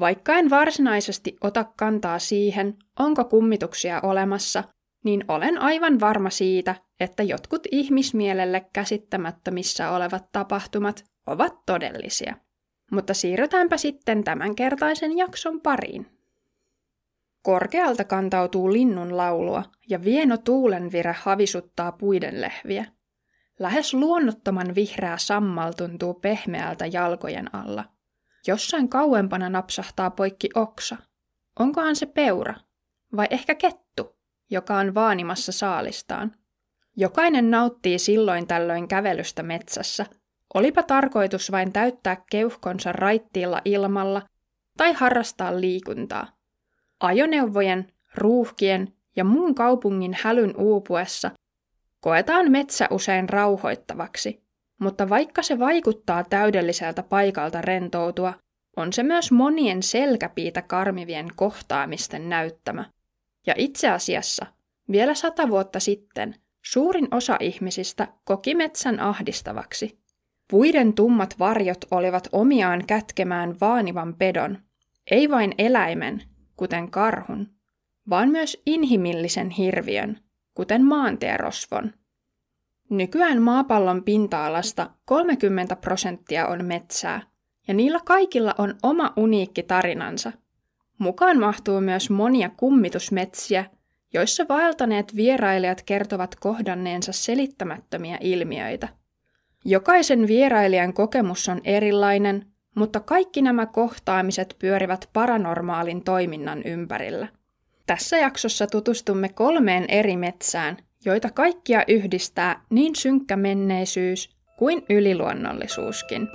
Vaikka en varsinaisesti ota kantaa siihen, onko kummituksia olemassa, niin olen aivan varma siitä, että jotkut ihmismielelle käsittämättömissä olevat tapahtumat ovat todellisia. Mutta siirrytäänpä sitten tämänkertaisen jakson pariin. Korkealta kantautuu linnun laulua ja vieno tuulenvire havisuttaa puiden lehviä. Lähes luonnottoman vihreä sammal tuntuu pehmeältä jalkojen alla – Jossain kauempana napsahtaa poikki oksa. Onkohan se peura? Vai ehkä kettu, joka on vaanimassa saalistaan? Jokainen nauttii silloin tällöin kävelystä metsässä, olipa tarkoitus vain täyttää keuhkonsa raittiilla ilmalla tai harrastaa liikuntaa. Ajoneuvojen, ruuhkien ja muun kaupungin hälyn uupuessa koetaan metsä usein rauhoittavaksi – mutta vaikka se vaikuttaa täydelliseltä paikalta rentoutua, on se myös monien selkäpiitä karmivien kohtaamisten näyttämä. Ja itse asiassa, vielä sata vuotta sitten, suurin osa ihmisistä koki metsän ahdistavaksi. Puiden tummat varjot olivat omiaan kätkemään vaanivan pedon, ei vain eläimen, kuten karhun, vaan myös inhimillisen hirviön, kuten maantierosvon. Nykyään maapallon pinta-alasta 30 prosenttia on metsää, ja niillä kaikilla on oma uniikki tarinansa. Mukaan mahtuu myös monia kummitusmetsiä, joissa vaeltaneet vierailijat kertovat kohdanneensa selittämättömiä ilmiöitä. Jokaisen vierailijan kokemus on erilainen, mutta kaikki nämä kohtaamiset pyörivät paranormaalin toiminnan ympärillä. Tässä jaksossa tutustumme kolmeen eri metsään, joita kaikkia yhdistää niin synkkä menneisyys kuin yliluonnollisuuskin.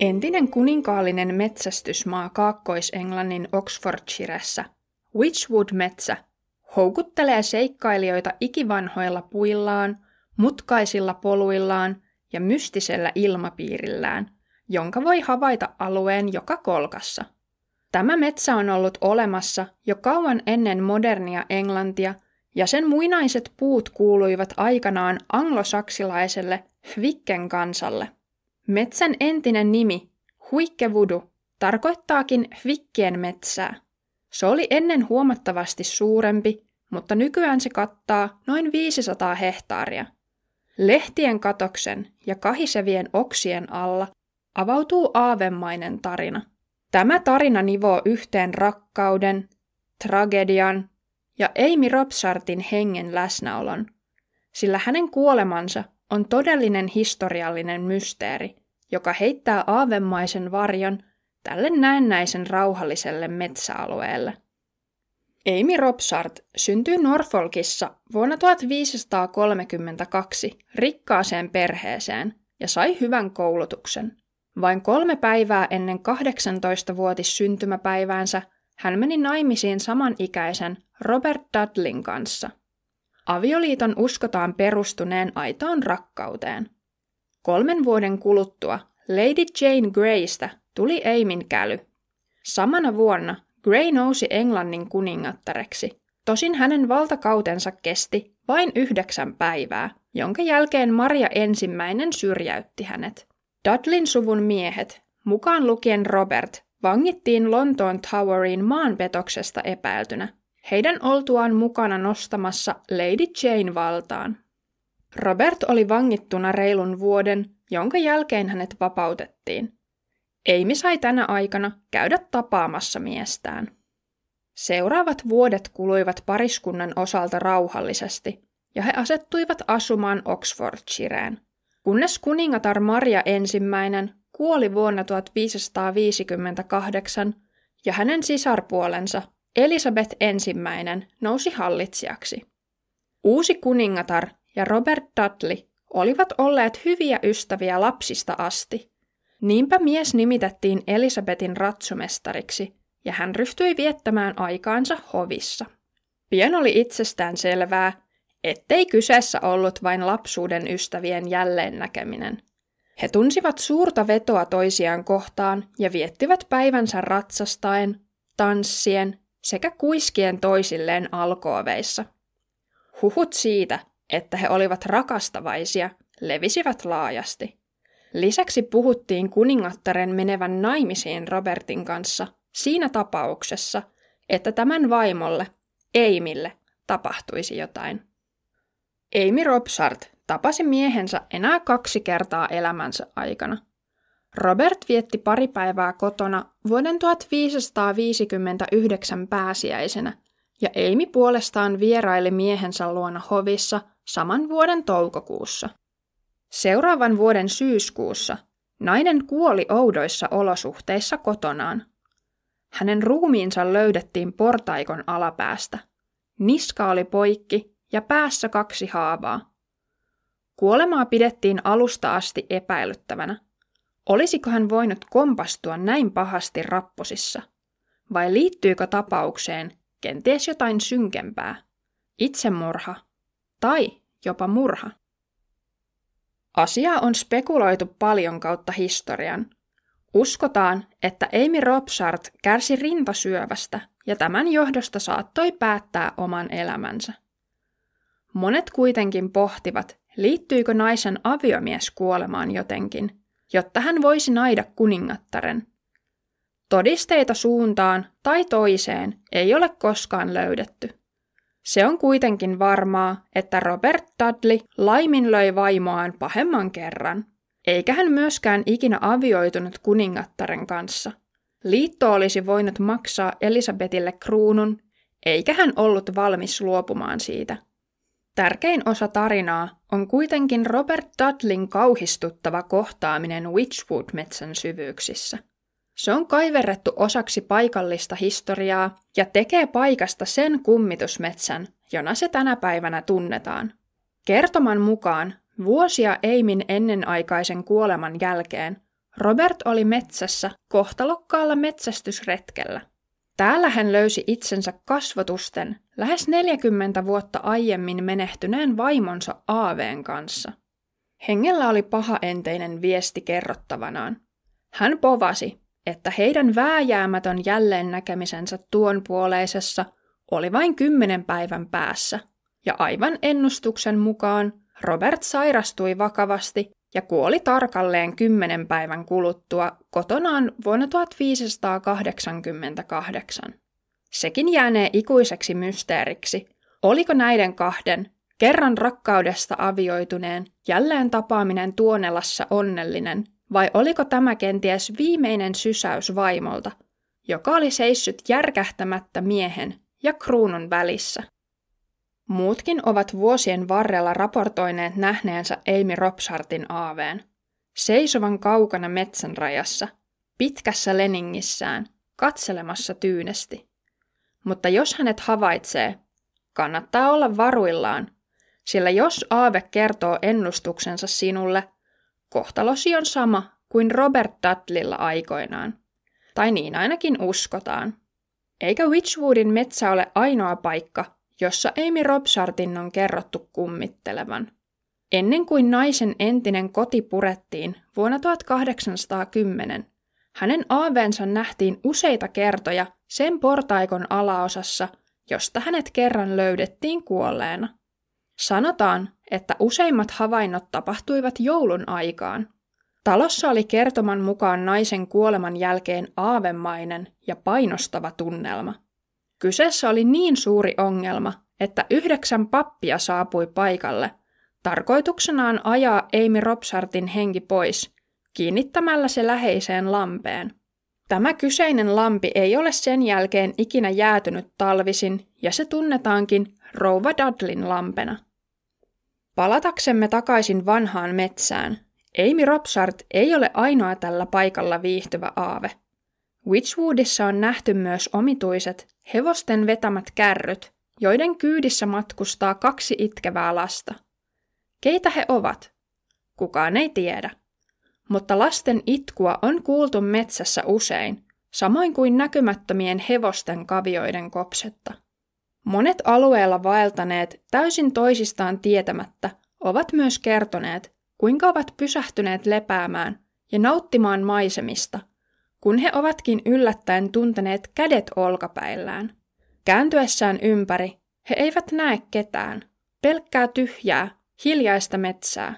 Entinen kuninkaallinen metsästysmaa Kaakkois-Englannin Oxfordshiressä, Witchwood-metsä, houkuttelee seikkailijoita ikivanhoilla puillaan, mutkaisilla poluillaan ja mystisellä ilmapiirillään, jonka voi havaita alueen joka kolkassa. Tämä metsä on ollut olemassa jo kauan ennen modernia Englantia, ja sen muinaiset puut kuuluivat aikanaan anglosaksilaiselle Hvikken kansalle. Metsän entinen nimi, Huikkevudu, tarkoittaakin Hvikkien metsää. Se oli ennen huomattavasti suurempi, mutta nykyään se kattaa noin 500 hehtaaria – Lehtien katoksen ja kahisevien oksien alla avautuu aavemainen tarina. Tämä tarina nivoo yhteen rakkauden, tragedian ja Amy Robsartin hengen läsnäolon, sillä hänen kuolemansa on todellinen historiallinen mysteeri, joka heittää aavemaisen varjon tälle näennäisen rauhalliselle metsäalueelle. Amy Robsart syntyi Norfolkissa vuonna 1532 rikkaaseen perheeseen ja sai hyvän koulutuksen. Vain kolme päivää ennen 18-vuotis syntymäpäiväänsä hän meni naimisiin samanikäisen Robert Dudlin kanssa. Avioliiton uskotaan perustuneen aitoon rakkauteen. Kolmen vuoden kuluttua Lady Jane Greystä tuli Aimin käly. Samana vuonna Grey nousi Englannin kuningattareksi. Tosin hänen valtakautensa kesti vain yhdeksän päivää, jonka jälkeen Maria ensimmäinen syrjäytti hänet. Dudlin suvun miehet, mukaan lukien Robert, vangittiin Lontoon Toweriin maanpetoksesta epäiltynä, heidän oltuaan mukana nostamassa Lady Jane valtaan. Robert oli vangittuna reilun vuoden, jonka jälkeen hänet vapautettiin. Eimi sai tänä aikana käydä tapaamassa miestään. Seuraavat vuodet kuluivat pariskunnan osalta rauhallisesti, ja he asettuivat asumaan Oxfordshireen, kunnes kuningatar Maria ensimmäinen kuoli vuonna 1558 ja hänen sisarpuolensa Elisabeth ensimmäinen nousi hallitsijaksi. Uusi kuningatar ja Robert Dudley olivat olleet hyviä ystäviä lapsista asti. Niinpä mies nimitettiin Elisabetin ratsumestariksi ja hän ryhtyi viettämään aikaansa hovissa. Pian oli itsestään selvää, ettei kyseessä ollut vain lapsuuden ystävien jälleen näkeminen. He tunsivat suurta vetoa toisiaan kohtaan ja viettivät päivänsä ratsastaen, tanssien sekä kuiskien toisilleen alkooveissa. Huhut siitä, että he olivat rakastavaisia, levisivät laajasti. Lisäksi puhuttiin kuningattaren menevän naimisiin Robertin kanssa siinä tapauksessa, että tämän vaimolle, Eimille, tapahtuisi jotain. Amy Robsart tapasi miehensä enää kaksi kertaa elämänsä aikana. Robert vietti pari päivää kotona vuoden 1559 pääsiäisenä, ja Amy puolestaan vieraili miehensä luona hovissa saman vuoden toukokuussa. Seuraavan vuoden syyskuussa nainen kuoli oudoissa olosuhteissa kotonaan. Hänen ruumiinsa löydettiin portaikon alapäästä. Niska oli poikki ja päässä kaksi haavaa. Kuolemaa pidettiin alusta asti epäilyttävänä. Olisiko hän voinut kompastua näin pahasti rapposissa? Vai liittyykö tapaukseen kenties jotain synkempää? Itsemurha tai jopa murha? Asiaa on spekuloitu paljon kautta historian. Uskotaan, että Amy Robsart kärsi rintasyövästä ja tämän johdosta saattoi päättää oman elämänsä. Monet kuitenkin pohtivat, liittyykö naisen aviomies kuolemaan jotenkin, jotta hän voisi naida kuningattaren. Todisteita suuntaan tai toiseen ei ole koskaan löydetty. Se on kuitenkin varmaa, että Robert Dudley laiminlöi vaimoaan pahemman kerran, eikä hän myöskään ikinä avioitunut kuningattaren kanssa. Liitto olisi voinut maksaa Elisabetille kruunun, eikä hän ollut valmis luopumaan siitä. Tärkein osa tarinaa on kuitenkin Robert Dudlin kauhistuttava kohtaaminen Witchwood-metsän syvyyksissä. Se on kaiverrettu osaksi paikallista historiaa ja tekee paikasta sen kummitusmetsän, jona se tänä päivänä tunnetaan. Kertoman mukaan vuosia Eimin ennenaikaisen kuoleman jälkeen Robert oli metsässä kohtalokkaalla metsästysretkellä – Täällä hän löysi itsensä kasvotusten lähes 40 vuotta aiemmin menehtyneen vaimonsa Aaveen kanssa. Hengellä oli pahaenteinen viesti kerrottavanaan. Hän povasi, että heidän vääjäämätön jälleen näkemisensä tuon puoleisessa oli vain kymmenen päivän päässä, ja aivan ennustuksen mukaan Robert sairastui vakavasti ja kuoli tarkalleen kymmenen päivän kuluttua kotonaan vuonna 1588. Sekin jäänee ikuiseksi mysteeriksi, oliko näiden kahden, kerran rakkaudesta avioituneen, jälleen tapaaminen Tuonelassa onnellinen, vai oliko tämä kenties viimeinen sysäys vaimolta, joka oli seissyt järkähtämättä miehen ja kruunun välissä. Muutkin ovat vuosien varrella raportoineet nähneensä Amy Robsartin aaveen. Seisovan kaukana metsän rajassa, pitkässä leningissään, katselemassa tyynesti. Mutta jos hänet havaitsee, kannattaa olla varuillaan, sillä jos aave kertoo ennustuksensa sinulle, kohtalosi on sama kuin Robert Dudleylla aikoinaan. Tai niin ainakin uskotaan. Eikä Witchwoodin metsä ole ainoa paikka, jossa Amy Robsartin on kerrottu kummittelevan. Ennen kuin naisen entinen koti purettiin vuonna 1810, hänen aaveensa nähtiin useita kertoja sen portaikon alaosassa, josta hänet kerran löydettiin kuolleena. Sanotaan, että useimmat havainnot tapahtuivat joulun aikaan. Talossa oli kertoman mukaan naisen kuoleman jälkeen aavemainen ja painostava tunnelma – Kyseessä oli niin suuri ongelma, että yhdeksän pappia saapui paikalle, tarkoituksenaan ajaa Amy Robsartin henki pois, kiinnittämällä se läheiseen lampeen. Tämä kyseinen lampi ei ole sen jälkeen ikinä jäätynyt talvisin, ja se tunnetaankin Rouva Dudlin lampena. Palataksemme takaisin vanhaan metsään, Amy Robsart ei ole ainoa tällä paikalla viihtyvä aave – Witchwoodissa on nähty myös omituiset, hevosten vetämät kärryt, joiden kyydissä matkustaa kaksi itkevää lasta. Keitä he ovat? Kukaan ei tiedä. Mutta lasten itkua on kuultu metsässä usein, samoin kuin näkymättömien hevosten kavioiden kopsetta. Monet alueella vaeltaneet täysin toisistaan tietämättä ovat myös kertoneet, kuinka ovat pysähtyneet lepäämään ja nauttimaan maisemista, kun he ovatkin yllättäen tunteneet kädet olkapäillään. Kääntyessään ympäri he eivät näe ketään, pelkkää tyhjää, hiljaista metsää.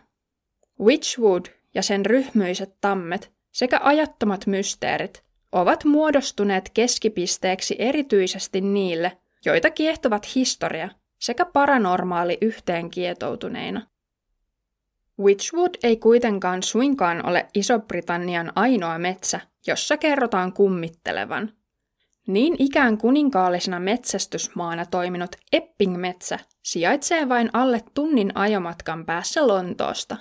Witchwood ja sen ryhmyiset tammet sekä ajattomat mysteerit ovat muodostuneet keskipisteeksi erityisesti niille, joita kiehtovat historia sekä paranormaali yhteen kietoutuneina. Witchwood ei kuitenkaan suinkaan ole Iso-Britannian ainoa metsä, jossa kerrotaan kummittelevan. Niin ikään kuninkaallisena metsästysmaana toiminut Epping-metsä sijaitsee vain alle tunnin ajomatkan päässä Lontoosta.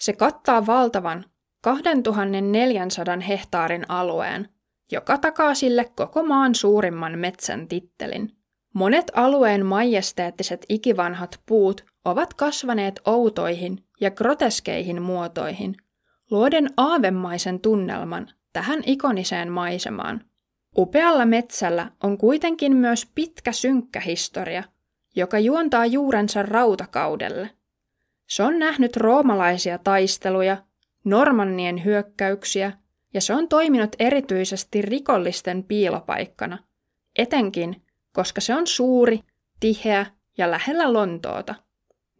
Se kattaa valtavan 2400 hehtaarin alueen, joka takaa sille koko maan suurimman metsän tittelin. Monet alueen majesteettiset ikivanhat puut ovat kasvaneet outoihin ja groteskeihin muotoihin, luoden aavemaisen tunnelman tähän ikoniseen maisemaan. Upealla metsällä on kuitenkin myös pitkä synkkä historia, joka juontaa juurensa rautakaudelle. Se on nähnyt roomalaisia taisteluja, normannien hyökkäyksiä ja se on toiminut erityisesti rikollisten piilopaikkana, etenkin koska se on suuri, tiheä ja lähellä Lontoota.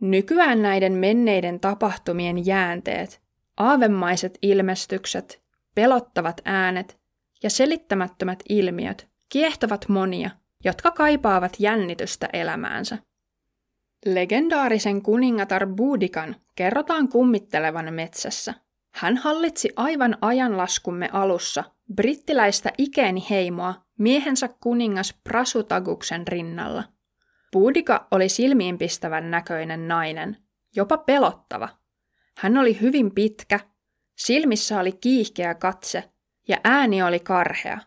Nykyään näiden menneiden tapahtumien jäänteet, aavemaiset ilmestykset, pelottavat äänet ja selittämättömät ilmiöt kiehtovat monia, jotka kaipaavat jännitystä elämäänsä. Legendaarisen kuningatar Budikan kerrotaan kummittelevan metsässä. Hän hallitsi aivan ajanlaskumme alussa brittiläistä Ikeeni-heimoa miehensä kuningas Prasutaguksen rinnalla. Puudika oli silmiinpistävän näköinen nainen, jopa pelottava. Hän oli hyvin pitkä, silmissä oli kiihkeä katse ja ääni oli karhea.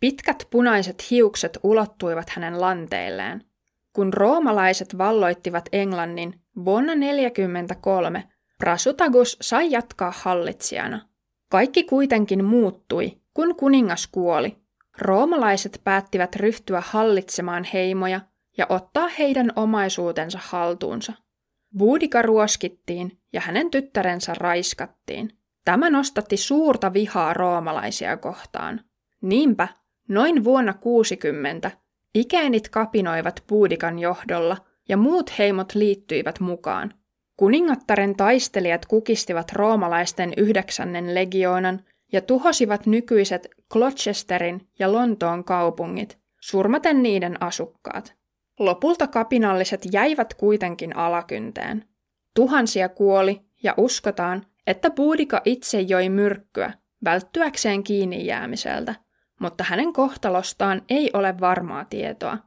Pitkät punaiset hiukset ulottuivat hänen lanteilleen. Kun roomalaiset valloittivat Englannin vuonna 1943, Prasutagus sai jatkaa hallitsijana. Kaikki kuitenkin muuttui, kun kuningas kuoli. Roomalaiset päättivät ryhtyä hallitsemaan heimoja ja ottaa heidän omaisuutensa haltuunsa. Buudika ruoskittiin ja hänen tyttärensä raiskattiin. Tämä nostatti suurta vihaa roomalaisia kohtaan. Niinpä, noin vuonna 60, ikeenit kapinoivat Buudikan johdolla ja muut heimot liittyivät mukaan. Kuningattaren taistelijat kukistivat roomalaisten yhdeksännen legioonan ja tuhosivat nykyiset Gloucesterin ja Lontoon kaupungit, surmaten niiden asukkaat. Lopulta kapinalliset jäivät kuitenkin alakynteen. Tuhansia kuoli ja uskotaan, että Buudika itse joi myrkkyä välttyäkseen kiinni jäämiseltä, mutta hänen kohtalostaan ei ole varmaa tietoa.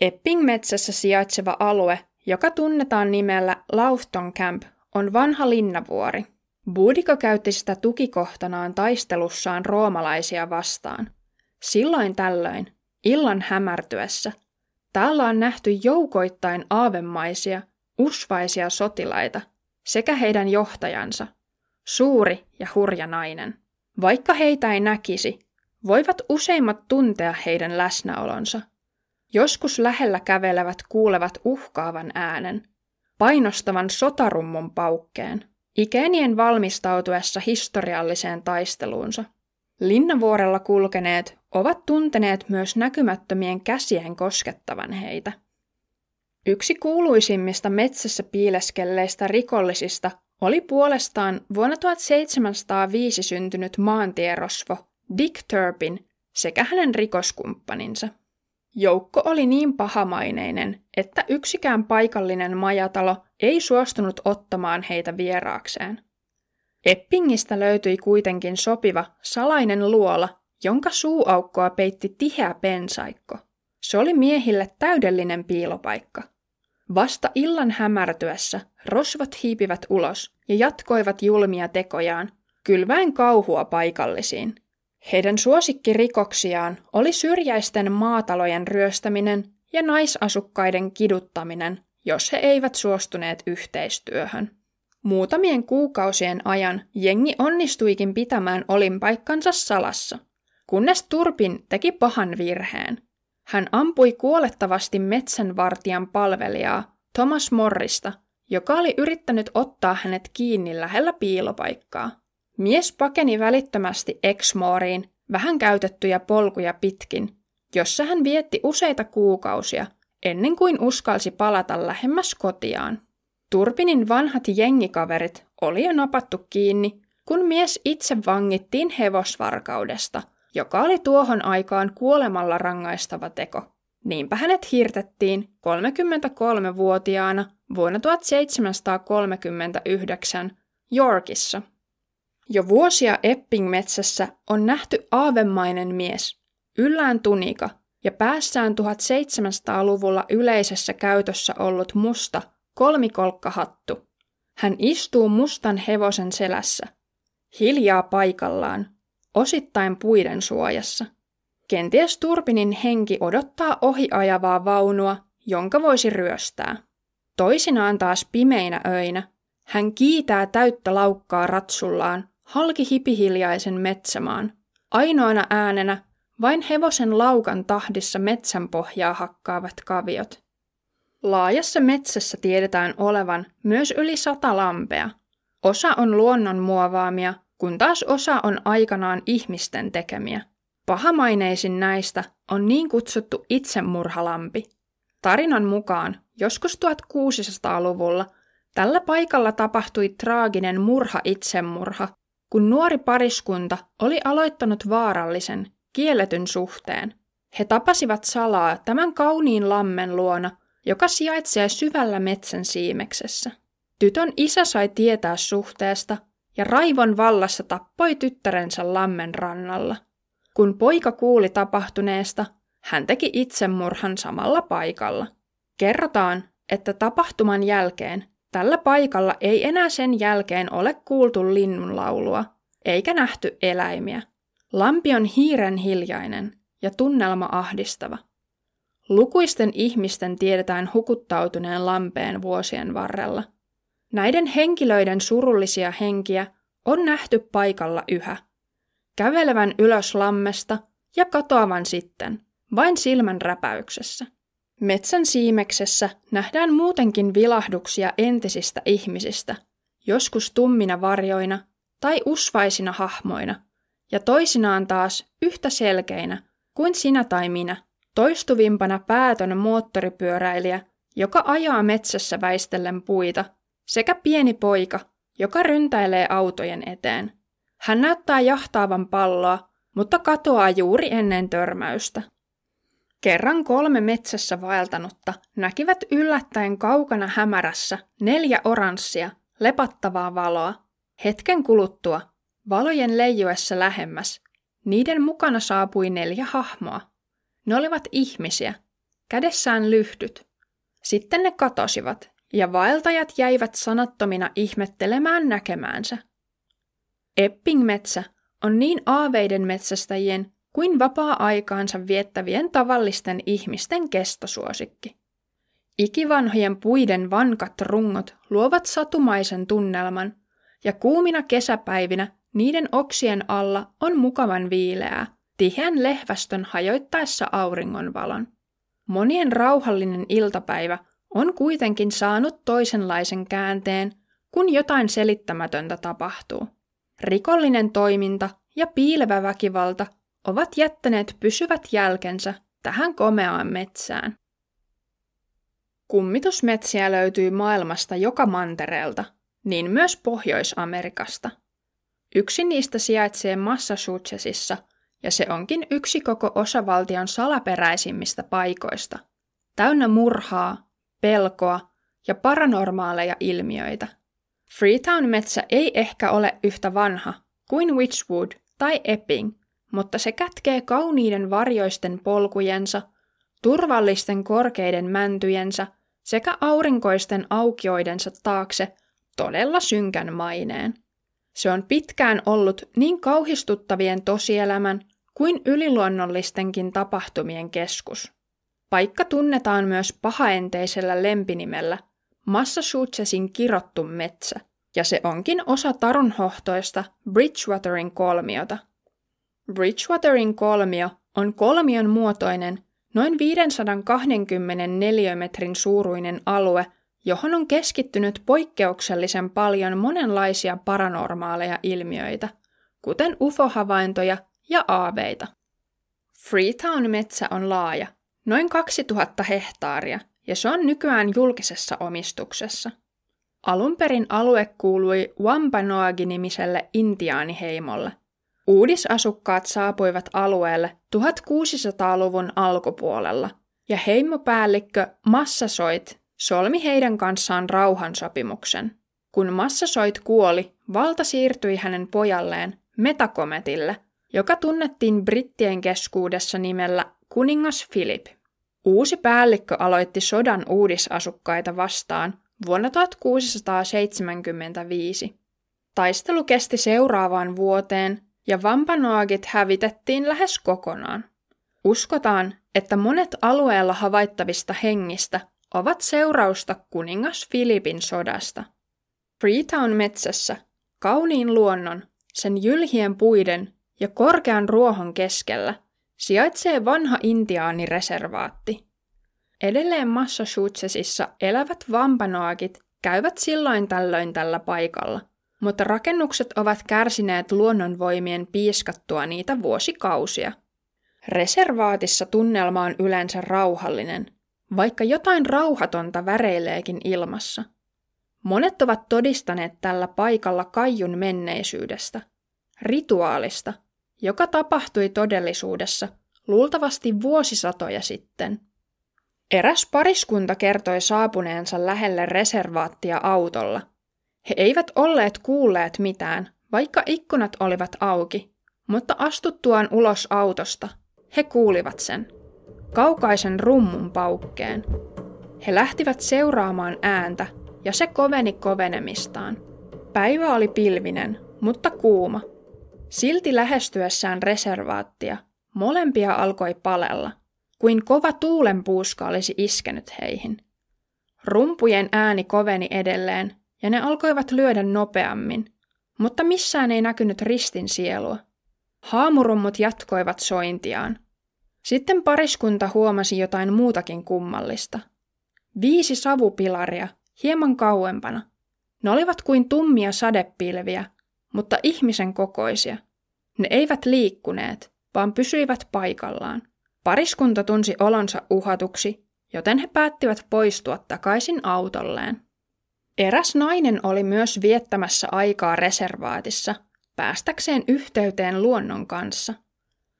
Epping-metsässä sijaitseva alue, joka tunnetaan nimellä Laughton Camp, on vanha linnavuori. Buudika käytti sitä tukikohtanaan taistelussaan roomalaisia vastaan. Silloin tällöin, illan hämärtyessä, täällä on nähty joukoittain aavemaisia, usvaisia sotilaita sekä heidän johtajansa, suuri ja hurja nainen. Vaikka heitä ei näkisi, voivat useimmat tuntea heidän läsnäolonsa. Joskus lähellä kävelevät kuulevat uhkaavan äänen, painostavan sotarummun paukkeen – Ikenien valmistautuessa historialliseen taisteluunsa. Linnavuorella kulkeneet ovat tunteneet myös näkymättömien käsien koskettavan heitä. Yksi kuuluisimmista metsässä piileskelleistä rikollisista oli puolestaan vuonna 1705 syntynyt maantierosvo Dick Turpin sekä hänen rikoskumppaninsa. Joukko oli niin pahamaineinen, että yksikään paikallinen majatalo ei suostunut ottamaan heitä vieraakseen. Eppingistä löytyi kuitenkin sopiva salainen luola, jonka suuaukkoa peitti tiheä pensaikko. Se oli miehille täydellinen piilopaikka. Vasta illan hämärtyessä rosvot hiipivät ulos ja jatkoivat julmia tekojaan, kylväen kauhua paikallisiin. Heidän suosikkirikoksiaan oli syrjäisten maatalojen ryöstäminen ja naisasukkaiden kiduttaminen, jos he eivät suostuneet yhteistyöhön. Muutamien kuukausien ajan jengi onnistuikin pitämään olinpaikkansa salassa, kunnes Turpin teki pahan virheen. Hän ampui kuolettavasti metsänvartijan palvelijaa Thomas Morrista, joka oli yrittänyt ottaa hänet kiinni lähellä piilopaikkaa. Mies pakeni välittömästi Exmooriin vähän käytettyjä polkuja pitkin, jossa hän vietti useita kuukausia ennen kuin uskalsi palata lähemmäs kotiaan. Turpinin vanhat jengikaverit oli jo napattu kiinni, kun mies itse vangittiin hevosvarkaudesta, joka oli tuohon aikaan kuolemalla rangaistava teko. Niinpä hänet hirtettiin 33-vuotiaana vuonna 1739 Yorkissa. Jo vuosia Epping-metsässä on nähty aavemainen mies, yllään tunika ja päässään 1700-luvulla yleisessä käytössä ollut musta kolmikolkkahattu. Hän istuu mustan hevosen selässä, hiljaa paikallaan, osittain puiden suojassa. Kenties Turpinin henki odottaa ohiajavaa vaunua, jonka voisi ryöstää. Toisinaan taas pimeinä öinä hän kiitää täyttä laukkaa ratsullaan halki hipihiljaisen metsämaan. Ainoana äänenä vain hevosen laukan tahdissa metsän pohjaa hakkaavat kaviot. Laajassa metsässä tiedetään olevan myös yli sata lampea. Osa on luonnon muovaamia, kun taas osa on aikanaan ihmisten tekemiä. Pahamaineisin näistä on niin kutsuttu itsemurhalampi. Tarinan mukaan joskus 1600-luvulla tällä paikalla tapahtui traaginen murha-itsemurha, kun nuori pariskunta oli aloittanut vaarallisen, kielletyn suhteen. He tapasivat salaa tämän kauniin lammen luona, joka sijaitsee syvällä metsän siimeksessä. Tytön isä sai tietää suhteesta ja raivon vallassa tappoi tyttärensä lammen rannalla. Kun poika kuuli tapahtuneesta, hän teki itsemurhan samalla paikalla. Kerrotaan, että tapahtuman jälkeen tällä paikalla ei enää sen jälkeen ole kuultu linnunlaulua, eikä nähty eläimiä. Lampi on hiiren hiljainen ja tunnelma ahdistava. Lukuisten ihmisten tiedetään hukuttautuneen lampeen vuosien varrella. Näiden henkilöiden surullisia henkiä on nähty paikalla yhä. Kävelevän ylös lammesta ja katoavan sitten, vain silmän räpäyksessä. Metsän siimeksessä nähdään muutenkin vilahduksia entisistä ihmisistä, joskus tummina varjoina tai usvaisina hahmoina, ja toisinaan taas yhtä selkeinä kuin sinä tai minä, toistuvimpana päätön moottoripyöräilijä, joka ajaa metsässä väistellen puita, sekä pieni poika, joka ryntäilee autojen eteen. Hän näyttää jahtaavan palloa, mutta katoaa juuri ennen törmäystä. Kerran kolme metsässä vaeltanutta näkivät yllättäen kaukana hämärässä neljä oranssia, lepattavaa valoa. Hetken kuluttua, valojen leijuessa lähemmäs, niiden mukana saapui neljä hahmoa. Ne olivat ihmisiä, kädessään lyhdyt. Sitten ne katosivat, ja vaeltajat jäivät sanattomina ihmettelemään näkemäänsä. Epping-metsä on niin aaveiden metsästäjien kuin vapaa-aikaansa viettävien tavallisten ihmisten kestosuosikki. Ikivanhojen puiden vankat rungot luovat satumaisen tunnelman, ja kuumina kesäpäivinä niiden oksien alla on mukavan viileää, tiheän lehvästön hajoittaessa auringonvalon. Monien rauhallinen iltapäivä on kuitenkin saanut toisenlaisen käänteen, kun jotain selittämätöntä tapahtuu. Rikollinen toiminta ja piilevä väkivalta ovat jättäneet pysyvät jälkensä tähän komeaan metsään. Kummitusmetsiä löytyy maailmasta joka mantereelta, niin myös Pohjois-Amerikasta. Yksi niistä sijaitsee Massachusettsissa, ja se onkin yksi koko osavaltion salaperäisimmistä paikoista, täynnä murhaa, pelkoa ja paranormaaleja ilmiöitä. Freetown-metsä ei ehkä ole yhtä vanha kuin Witchwood tai Epping, mutta se kätkee kauniiden varjoisten polkujensa, turvallisten korkeiden mäntyjensä sekä aurinkoisten aukioidensa taakse todella synkän maineen. Se on pitkään ollut niin kauhistuttavien tosielämän kuin yliluonnollistenkin tapahtumien keskus. Paikka tunnetaan myös pahaenteisellä lempinimellä Massachusettsin kirottu metsä, ja se onkin osa tarunhohtoista Bridgewaterin kolmiota. Bridgewaterin kolmio on kolmion muotoinen, noin 520 neliömetrin suuruinen alue, johon on keskittynyt poikkeuksellisen paljon monenlaisia paranormaaleja ilmiöitä, kuten UFO-havaintoja ja aaveita. Freetown-metsä on laaja, noin 2000 hehtaaria, ja se on nykyään julkisessa omistuksessa. Alun perin alue kuului Wampanoag-nimiselle intiaaniheimolle. Uudisasukkaat saapuivat alueelle 1600-luvun alkupuolella, ja heimopäällikkö Massasoit solmi heidän kanssaan rauhansopimuksen. Kun Massasoit kuoli, valta siirtyi hänen pojalleen Metacometille, joka tunnettiin brittien keskuudessa nimellä kuningas Philip. Uusi päällikkö aloitti sodan uudisasukkaita vastaan vuonna 1675. Taistelu kesti seuraavaan vuoteen ja Vampanoagit hävitettiin lähes kokonaan. Uskotaan, että monet alueella havaittavista hengistä ovat seurausta kuningas Filipin sodasta. Freetown metsässä, kauniin luonnon, sen jylhien puiden ja korkean ruohon keskellä sijaitsee vanha intiaanireservaatti. Edelleen Massachusettsissa elävät vampanoakit käyvät silloin tällöin tällä paikalla, mutta rakennukset ovat kärsineet luonnonvoimien piiskattua niitä vuosikausia. Reservaatissa tunnelma on yleensä rauhallinen, vaikka jotain rauhatonta väreileekin ilmassa. Monet ovat todistaneet tällä paikalla kaijun menneisyydestä, rituaalista, joka tapahtui todellisuudessa luultavasti vuosisatoja sitten. Eräs pariskunta kertoi saapuneensa lähelle reservaattia autolla. He eivät olleet kuulleet mitään, vaikka ikkunat olivat auki, mutta astuttuaan ulos autosta he kuulivat sen. Kaukaisen rummun paukkeen. He lähtivät seuraamaan ääntä, ja se koveni kovenemistaan. Päivä oli pilvinen, mutta kuuma – Silti lähestyessään reservaattia molempia alkoi palella, kuin kova tuulenpuuska olisi iskenyt heihin. Rumpujen ääni koveni edelleen, ja ne alkoivat lyödä nopeammin, mutta missään ei näkynyt ristin sielua. Haamurummut jatkoivat sointiaan. Sitten pariskunta huomasi jotain muutakin kummallista. Viisi savupilaria, hieman kauempana. Ne olivat kuin tummia sadepilviä, mutta ihmisen kokoisia. Ne eivät liikkuneet, vaan pysyivät paikallaan. Pariskunta tunsi olonsa uhatuksi, joten he päättivät poistua takaisin autolleen. Eräs nainen oli myös viettämässä aikaa reservaatissa, päästäkseen yhteyteen luonnon kanssa.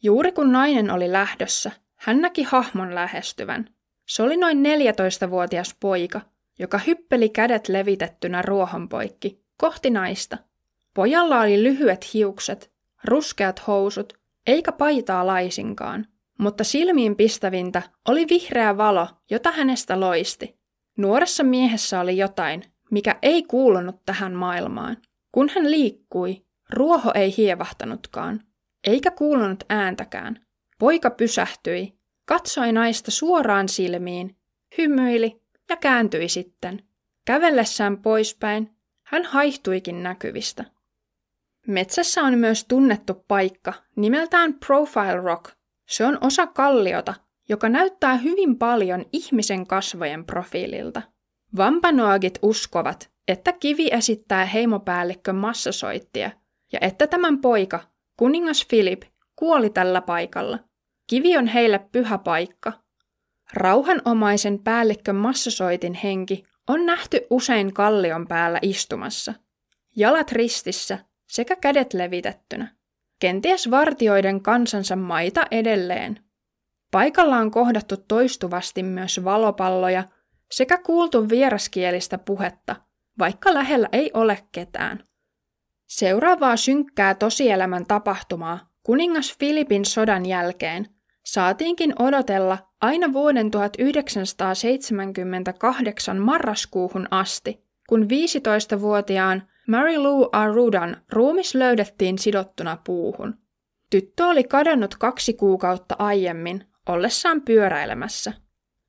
Juuri kun nainen oli lähdössä, hän näki hahmon lähestyvän. Se oli noin 14-vuotias poika, joka hyppeli kädet levitettynä ruohon poikki, kohti naista – Pojalla oli lyhyet hiukset, ruskeat housut, eikä paitaa laisinkaan, mutta silmiin pistävintä oli vihreä valo, jota hänestä loisti. Nuoressa miehessä oli jotain, mikä ei kuulunut tähän maailmaan. Kun hän liikkui, ruoho ei hievahtanutkaan, eikä kuulunut ääntäkään. Poika pysähtyi, katsoi naista suoraan silmiin, hymyili ja kääntyi sitten. Kävellessään poispäin, hän haihtuikin näkyvistä. Metsässä on myös tunnettu paikka nimeltään Profile Rock. Se on osa kalliota, joka näyttää hyvin paljon ihmisen kasvojen profiililta. Vampanoagit uskovat, että kivi esittää heimopäällikkö massasoittia ja että tämän poika, kuningas Philip, kuoli tällä paikalla. Kivi on heille pyhä paikka. Rauhanomaisen päällikkö massasoitin henki on nähty usein kallion päällä istumassa. Jalat ristissä sekä kädet levitettynä. Kenties vartioiden kansansa maita edelleen. Paikalla on kohdattu toistuvasti myös valopalloja sekä kuultu vieraskielistä puhetta, vaikka lähellä ei ole ketään. Seuraavaa synkkää tosielämän tapahtumaa kuningas Filipin sodan jälkeen saatiinkin odotella aina vuoden 1978 marraskuuhun asti, kun 15-vuotiaan Mary Lou Arudan ruumis löydettiin sidottuna puuhun. Tyttö oli kadonnut kaksi kuukautta aiemmin ollessaan pyöräilemässä.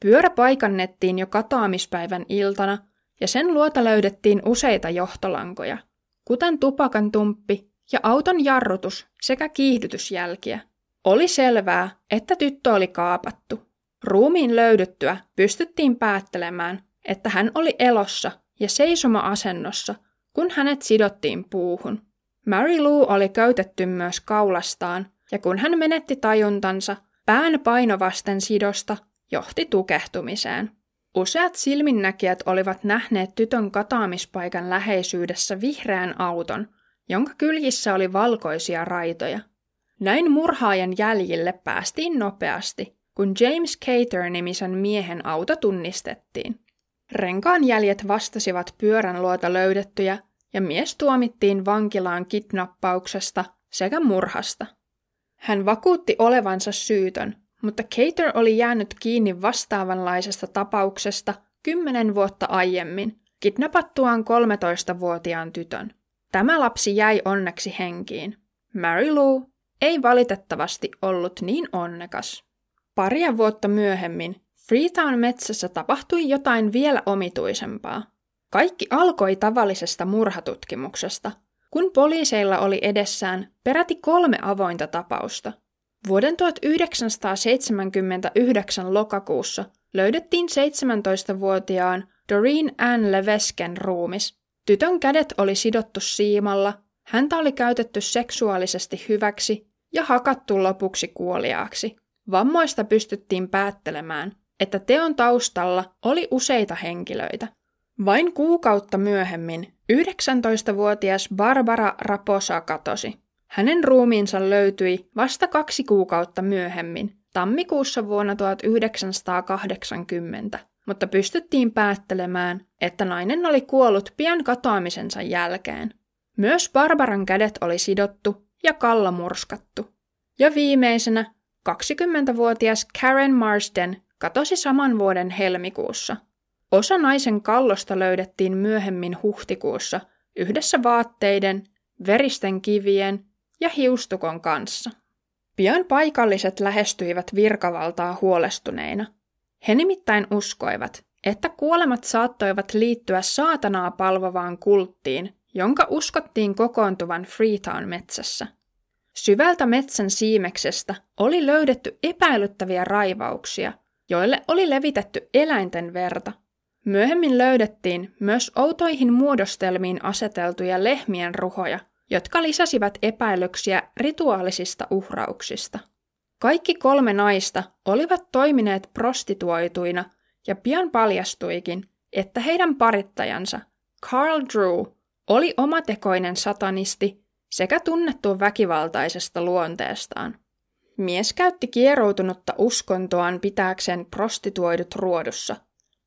Pyörä paikannettiin jo katoamispäivän iltana ja sen luota löydettiin useita johtolankoja, kuten tupakan tumppi ja auton jarrutus sekä kiihdytysjälkiä. Oli selvää, että tyttö oli kaapattu. Ruumiin löydyttyä pystyttiin päättelemään, että hän oli elossa ja seisoma-asennossa, kun hänet sidottiin puuhun. Mary Lou oli käytetty myös kaulastaan, ja kun hän menetti tajuntansa, pään painovasten sidosta johti tukehtumiseen. Useat silminnäkijät olivat nähneet tytön kataamispaikan läheisyydessä vihreän auton, jonka kyljissä oli valkoisia raitoja. Näin murhaajan jäljille päästiin nopeasti, kun James Cater-nimisen miehen auto tunnistettiin. Renkaan jäljet vastasivat pyörän luota löydettyjä, ja mies tuomittiin vankilaan kidnappauksesta sekä murhasta. Hän vakuutti olevansa syytön, mutta Cater oli jäänyt kiinni vastaavanlaisesta tapauksesta kymmenen vuotta aiemmin, kidnappattuaan 13-vuotiaan tytön. Tämä lapsi jäi onneksi henkiin. Mary Lou ei valitettavasti ollut niin onnekas. Paria vuotta myöhemmin Freetown metsässä tapahtui jotain vielä omituisempaa. Kaikki alkoi tavallisesta murhatutkimuksesta, kun poliiseilla oli edessään peräti kolme avointa tapausta. Vuoden 1979 lokakuussa löydettiin 17-vuotiaan Doreen Ann Levesken ruumis. Tytön kädet oli sidottu siimalla, häntä oli käytetty seksuaalisesti hyväksi ja hakattu lopuksi kuoliaaksi. Vammoista pystyttiin päättelemään, että teon taustalla oli useita henkilöitä. Vain kuukautta myöhemmin 19-vuotias Barbara Raposa katosi. Hänen ruumiinsa löytyi vasta kaksi kuukautta myöhemmin, tammikuussa vuonna 1980, mutta pystyttiin päättelemään, että nainen oli kuollut pian katoamisensa jälkeen. Myös Barbaran kädet oli sidottu ja kalla murskattu. Ja viimeisenä 20-vuotias Karen Marsden katosi saman vuoden helmikuussa. Osa naisen kallosta löydettiin myöhemmin huhtikuussa yhdessä vaatteiden, veristen kivien ja hiustukon kanssa. Pian paikalliset lähestyivät virkavaltaa huolestuneina. He nimittäin uskoivat, että kuolemat saattoivat liittyä saatanaa palvovaan kulttiin, jonka uskottiin kokoontuvan Freetown metsässä. Syvältä metsän siimeksestä oli löydetty epäilyttäviä raivauksia, joille oli levitetty eläinten verta. Myöhemmin löydettiin myös outoihin muodostelmiin aseteltuja lehmien ruhoja, jotka lisäsivät epäilyksiä rituaalisista uhrauksista. Kaikki kolme naista olivat toimineet prostituoituina ja pian paljastuikin, että heidän parittajansa, Carl Drew, oli omatekoinen satanisti sekä tunnettu väkivaltaisesta luonteestaan. Mies käytti kieroutunutta uskontoaan pitääkseen prostituoidut ruodussa,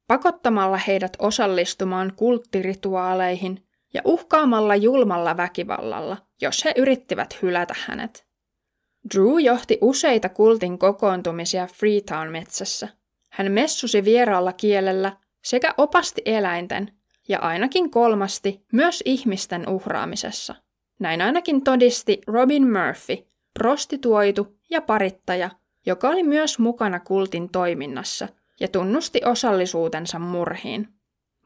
pakottamalla heidät osallistumaan kulttirituaaleihin ja uhkaamalla julmalla väkivallalla, jos he yrittivät hylätä hänet. Drew johti useita kultin kokoontumisia Freetown-metsässä. Hän messusi vieraalla kielellä sekä opasti eläinten ja ainakin kolmasti myös ihmisten uhraamisessa. Näin ainakin todisti Robin Murphy, prostituoitu ja parittaja, joka oli myös mukana kultin toiminnassa ja tunnusti osallisuutensa murhiin.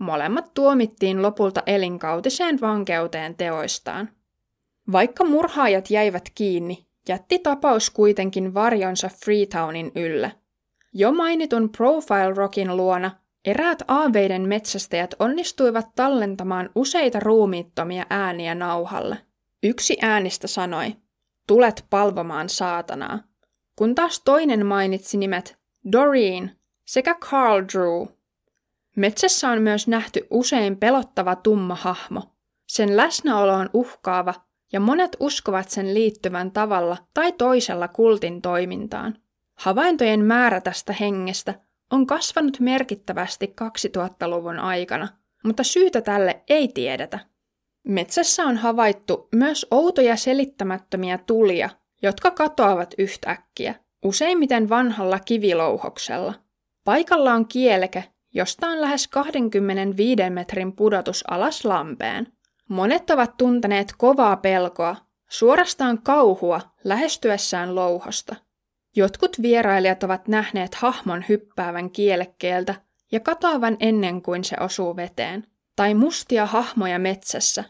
Molemmat tuomittiin lopulta elinkautiseen vankeuteen teoistaan. Vaikka murhaajat jäivät kiinni, jätti tapaus kuitenkin varjonsa Freetownin yllä. Jo mainitun Profile Rockin luona eräät aaveiden metsästäjät onnistuivat tallentamaan useita ruumiittomia ääniä nauhalle. Yksi äänistä sanoi, tulet palvomaan saatanaa, kun taas toinen mainitsi nimet Doreen sekä Carl Drew. Metsässä on myös nähty usein pelottava tumma hahmo. Sen läsnäolo on uhkaava ja monet uskovat sen liittyvän tavalla tai toisella kultin toimintaan. Havaintojen määrä tästä hengestä on kasvanut merkittävästi 2000-luvun aikana, mutta syytä tälle ei tiedetä. Metsässä on havaittu myös outoja selittämättömiä tulia, jotka katoavat yhtäkkiä, useimmiten vanhalla kivilouhoksella. Paikalla on kieleke, josta on lähes 25 metrin pudotus alas lampeen. Monet ovat tunteneet kovaa pelkoa, suorastaan kauhua lähestyessään louhosta. Jotkut vierailijat ovat nähneet hahmon hyppäävän kielekkeeltä ja katoavan ennen kuin se osuu veteen. Tai mustia hahmoja metsässä,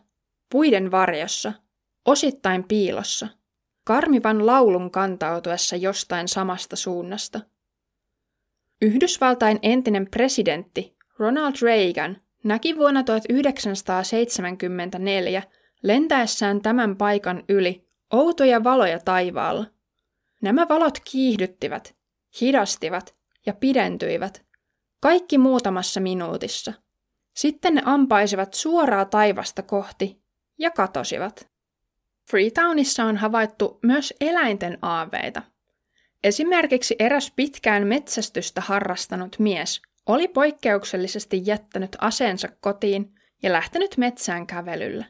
puiden varjossa, osittain piilossa, karmivan laulun kantautuessa jostain samasta suunnasta. Yhdysvaltain entinen presidentti Ronald Reagan näki vuonna 1974 lentäessään tämän paikan yli outoja valoja taivaalla. Nämä valot kiihdyttivät, hidastivat ja pidentyivät, kaikki muutamassa minuutissa. Sitten ne ampaisivat suoraa taivasta kohti ja katosivat. Freetownissa on havaittu myös eläinten aaveita. Esimerkiksi eräs pitkään metsästystä harrastanut mies oli poikkeuksellisesti jättänyt aseensa kotiin ja lähtenyt metsään kävelylle.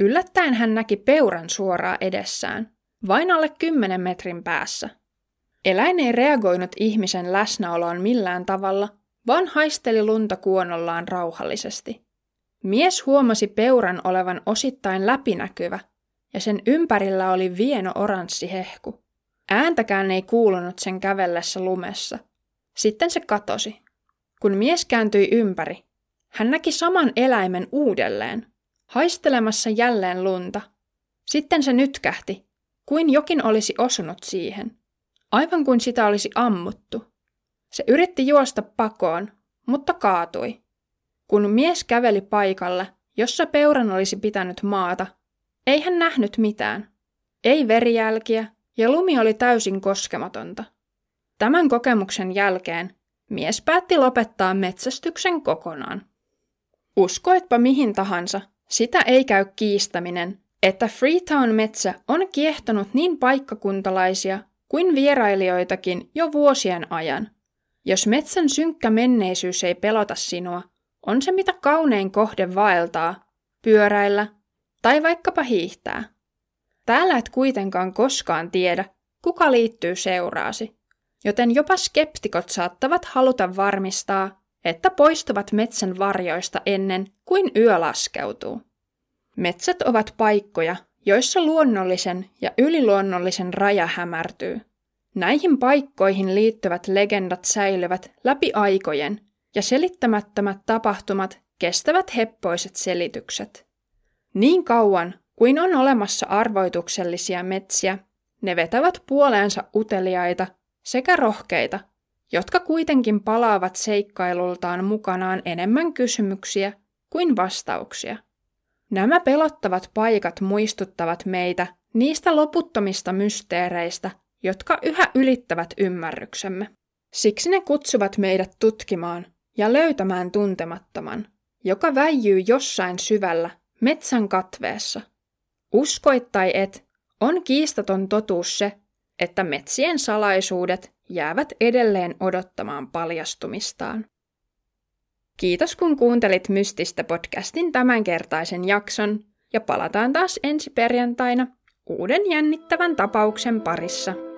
Yllättäen hän näki peuran suoraa edessään, vain alle 10 metrin päässä. Eläin ei reagoinut ihmisen läsnäoloon millään tavalla, vaan haisteli lunta kuonollaan rauhallisesti. Mies huomasi peuran olevan osittain läpinäkyvä, ja sen ympärillä oli vieno oranssi hehku. Ääntäkään ei kuulunut sen kävellessä lumessa. Sitten se katosi. Kun mies kääntyi ympäri, hän näki saman eläimen uudelleen, haistelemassa jälleen lunta. Sitten se nytkähti, kuin jokin olisi osunut siihen, aivan kuin sitä olisi ammuttu. Se yritti juosta pakoon, mutta kaatui. Kun mies käveli paikalle, jossa peuran olisi pitänyt maata, ei hän nähnyt mitään. Ei verijälkiä, ja lumi oli täysin koskematonta. Tämän kokemuksen jälkeen mies päätti lopettaa metsästyksen kokonaan. Uskoitpa mihin tahansa, sitä ei käy kiistäminen, että Freetown-metsä on kiehtonut niin paikkakuntalaisia kuin vierailijoitakin jo vuosien ajan. Jos metsän synkkä menneisyys ei pelota sinua, on se mitä kaunein kohde vaeltaa, pyöräillä tai vaikkapa hiihtää. Täällä et kuitenkaan koskaan tiedä, kuka liittyy seuraasi, joten jopa skeptikot saattavat haluta varmistaa, että poistuvat metsän varjoista ennen kuin yö laskeutuu. Metsät ovat paikkoja, joissa luonnollisen ja yliluonnollisen raja hämärtyy. Näihin paikkoihin liittyvät legendat säilyvät läpi aikojen, ja selittämättömät tapahtumat kestävät heppoiset selitykset. Niin kauan kuin on olemassa arvoituksellisia metsiä, ne vetävät puoleensa uteliaita sekä rohkeita, jotka kuitenkin palaavat seikkailultaan mukanaan enemmän kysymyksiä kuin vastauksia. Nämä pelottavat paikat muistuttavat meitä niistä loputtomista mysteereistä, jotka yhä ylittävät ymmärryksemme. Siksi ne kutsuvat meidät tutkimaan ja löytämään tuntemattoman, joka väijyy jossain syvällä metsän katveessa. Uskoit tai et, on kiistaton totuus se, että metsien salaisuudet jäävät edelleen odottamaan paljastumistaan. Kiitos kun kuuntelit Mystistä podcastin tämänkertaisen jakson ja palataan taas ensi perjantaina uuden jännittävän tapauksen parissa.